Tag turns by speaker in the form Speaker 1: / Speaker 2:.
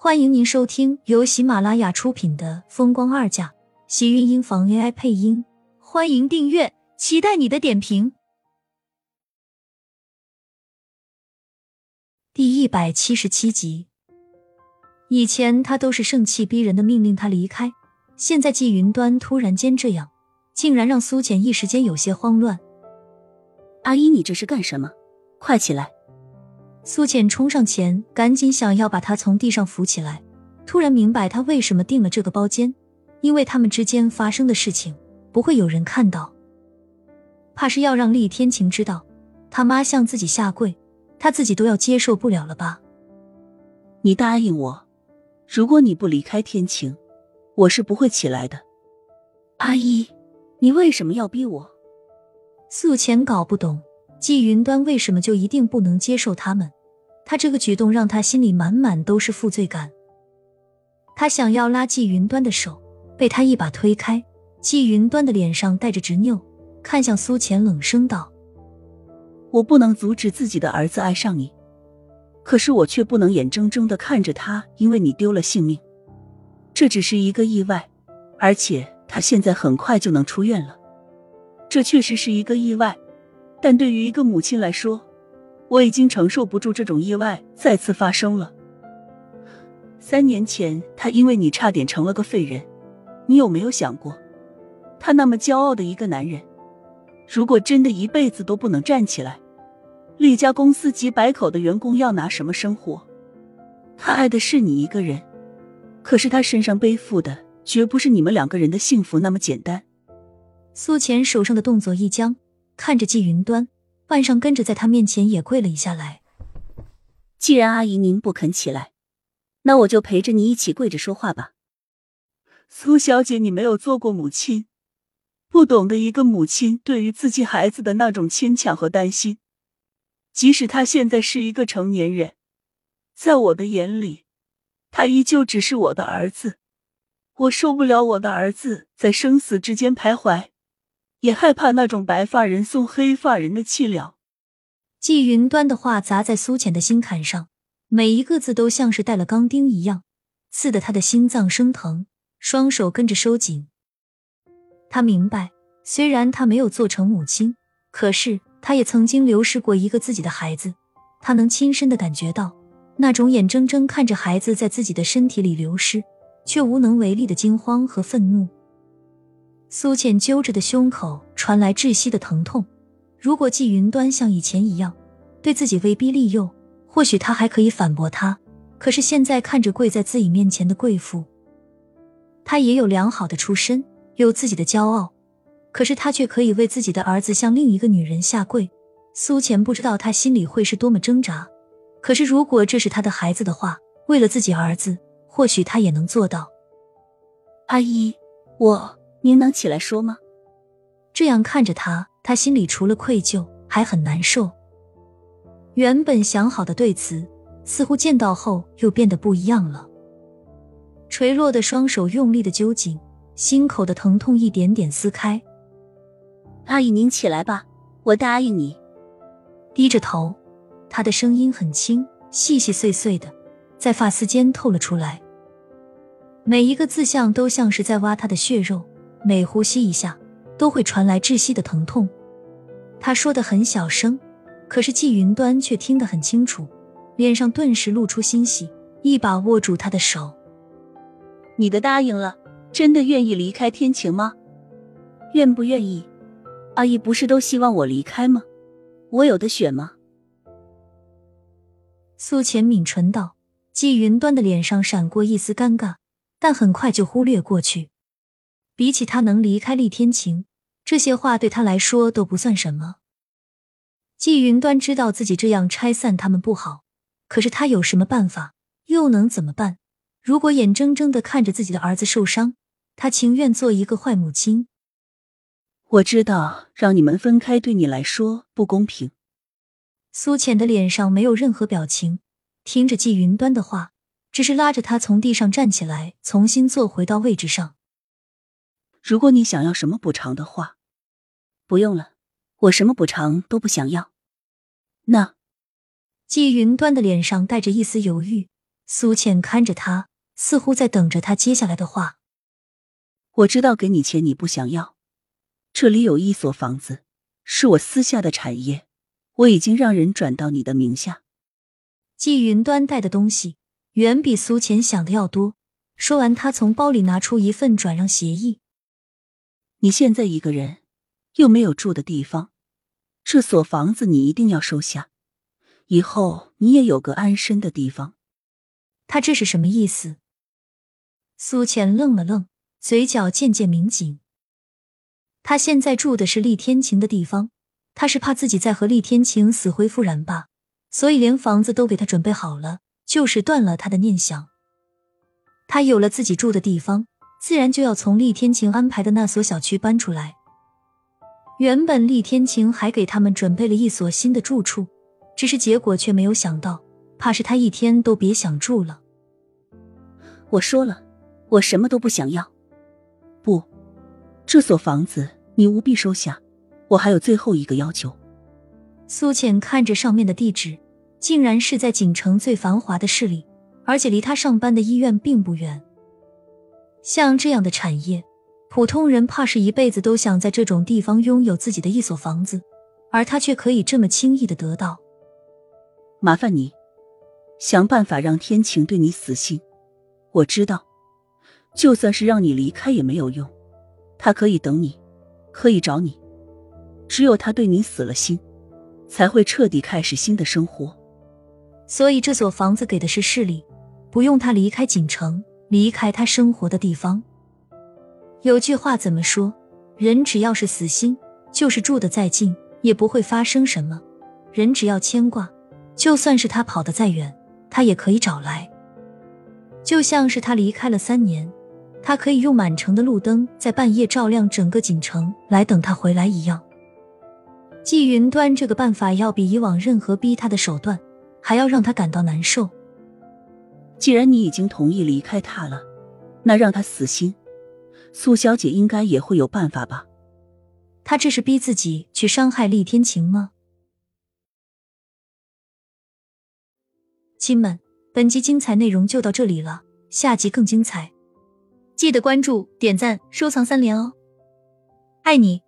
Speaker 1: 欢迎您收听由喜马拉雅出品的《风光二嫁》，喜运音房 AI 配音。欢迎订阅，期待你的点评。第一百七十七集，以前他都是盛气逼人的命令他离开，现在季云端突然间这样，竟然让苏浅一时间有些慌乱。
Speaker 2: 阿姨，你这是干什么？快起来！
Speaker 1: 苏浅冲上前，赶紧想要把他从地上扶起来。突然明白他为什么订了这个包间，因为他们之间发生的事情不会有人看到，怕是要让厉天晴知道他妈向自己下跪，他自己都要接受不了了吧？
Speaker 2: 你答应我，如果你不离开天晴，我是不会起来的。阿姨，你为什么要逼我？
Speaker 1: 素浅搞不懂季云端为什么就一定不能接受他们。他这个举动让他心里满满都是负罪感。他想要拉季云端的手，被他一把推开。季云端的脸上带着执拗，看向苏浅，冷声道：“
Speaker 2: 我不能阻止自己的儿子爱上你，可是我却不能眼睁睁的看着他因为你丢了性命。这只是一个意外，而且他现在很快就能出院了。这确实是一个意外，但对于一个母亲来说。”我已经承受不住这种意外再次发生了。三年前，他因为你差点成了个废人，你有没有想过，他那么骄傲的一个男人，如果真的一辈子都不能站起来，厉家公司几百口的员工要拿什么生活？他爱的是你一个人，可是他身上背负的绝不是你们两个人的幸福那么简单。
Speaker 1: 苏浅手上的动作一僵，看着季云端。半晌跟着在他面前也跪了一下来。
Speaker 2: 既然阿姨您不肯起来，那我就陪着你一起跪着说话吧。苏小姐，你没有做过母亲，不懂得一个母亲对于自己孩子的那种牵强和担心。即使他现在是一个成年人，在我的眼里，他依旧只是我的儿子。我受不了我的儿子在生死之间徘徊。也害怕那种白发人送黑发人的凄凉。
Speaker 1: 季云端的话砸在苏浅的心坎上，每一个字都像是带了钢钉一样，刺得他的心脏生疼，双手跟着收紧。他明白，虽然他没有做成母亲，可是他也曾经流失过一个自己的孩子，他能亲身的感觉到那种眼睁睁看着孩子在自己的身体里流失，却无能为力的惊慌和愤怒。苏浅揪着的胸口传来窒息的疼痛。如果季云端像以前一样对自己威逼利诱，或许他还可以反驳他。可是现在看着跪在自己面前的贵妇，他也有良好的出身，有自己的骄傲，可是他却可以为自己的儿子向另一个女人下跪。苏浅不知道他心里会是多么挣扎。可是如果这是他的孩子的话，为了自己儿子，或许他也能做到。
Speaker 2: 阿姨，我。您能起来说吗？
Speaker 1: 这样看着他，他心里除了愧疚，还很难受。原本想好的对词，似乎见到后又变得不一样了。垂落的双手用力的揪紧，心口的疼痛一点点撕开。
Speaker 2: 阿姨，您起来吧，我答应你。
Speaker 1: 低着头，他的声音很轻，细细碎碎的，在发丝间透了出来。每一个字像都像是在挖他的血肉。每呼吸一下，都会传来窒息的疼痛。他说的很小声，可是季云端却听得很清楚，脸上顿时露出欣喜，一把握住他的手。
Speaker 2: 你的答应了，真的愿意离开天晴吗？愿不愿意？阿姨不是都希望我离开吗？我有的选吗？
Speaker 1: 苏浅抿唇道。季云端的脸上闪过一丝尴尬，但很快就忽略过去。比起他能离开厉天晴，这些话对他来说都不算什么。季云端知道自己这样拆散他们不好，可是他有什么办法？又能怎么办？如果眼睁睁的看着自己的儿子受伤，他情愿做一个坏母亲。
Speaker 2: 我知道让你们分开对你来说不公平。
Speaker 1: 苏浅的脸上没有任何表情，听着季云端的话，只是拉着他从地上站起来，重新坐回到位置上。
Speaker 2: 如果你想要什么补偿的话，不用了，我什么补偿都不想要。那，
Speaker 1: 季云端的脸上带着一丝犹豫，苏倩看着他，似乎在等着他接下来的话。
Speaker 2: 我知道给你钱你不想要，这里有一所房子，是我私下的产业，我已经让人转到你的名下。
Speaker 1: 季云端带的东西远比苏浅想的要多。说完，他从包里拿出一份转让协议。
Speaker 2: 你现在一个人，又没有住的地方，这所房子你一定要收下，以后你也有个安身的地方。
Speaker 1: 他这是什么意思？苏浅愣了愣，嘴角渐渐抿紧。他现在住的是厉天晴的地方，他是怕自己再和厉天晴死灰复燃吧，所以连房子都给他准备好了，就是断了他的念想。他有了自己住的地方，自然就要从厉天晴安排的那所小区搬出来。原本厉天晴还给他们准备了一所新的住处，只是结果却没有想到，怕是他一天都别想住了。
Speaker 2: 我说了，我什么都不想要。不，这所房子你务必收下。我还有最后一个要求。
Speaker 1: 苏浅看着上面的地址，竟然是在锦城最繁华的市里。而且离他上班的医院并不远。像这样的产业，普通人怕是一辈子都想在这种地方拥有自己的一所房子，而他却可以这么轻易的得到。
Speaker 2: 麻烦你想办法让天晴对你死心。我知道，就算是让你离开也没有用，他可以等你，可以找你。只有他对你死了心，才会彻底开始新的生活。
Speaker 1: 所以这所房子给的是势力。不用他离开锦城，离开他生活的地方。有句话怎么说？人只要是死心，就是住的再近，也不会发生什么。人只要牵挂，就算是他跑得再远，他也可以找来。就像是他离开了三年，他可以用满城的路灯在半夜照亮整个锦城，来等他回来一样。季云端这个办法，要比以往任何逼他的手段，还要让他感到难受。
Speaker 2: 既然你已经同意离开他了，那让他死心，苏小姐应该也会有办法吧？
Speaker 1: 他这是逼自己去伤害厉天晴吗？亲们，本集精彩内容就到这里了，下集更精彩，记得关注、点赞、收藏三连哦！爱你。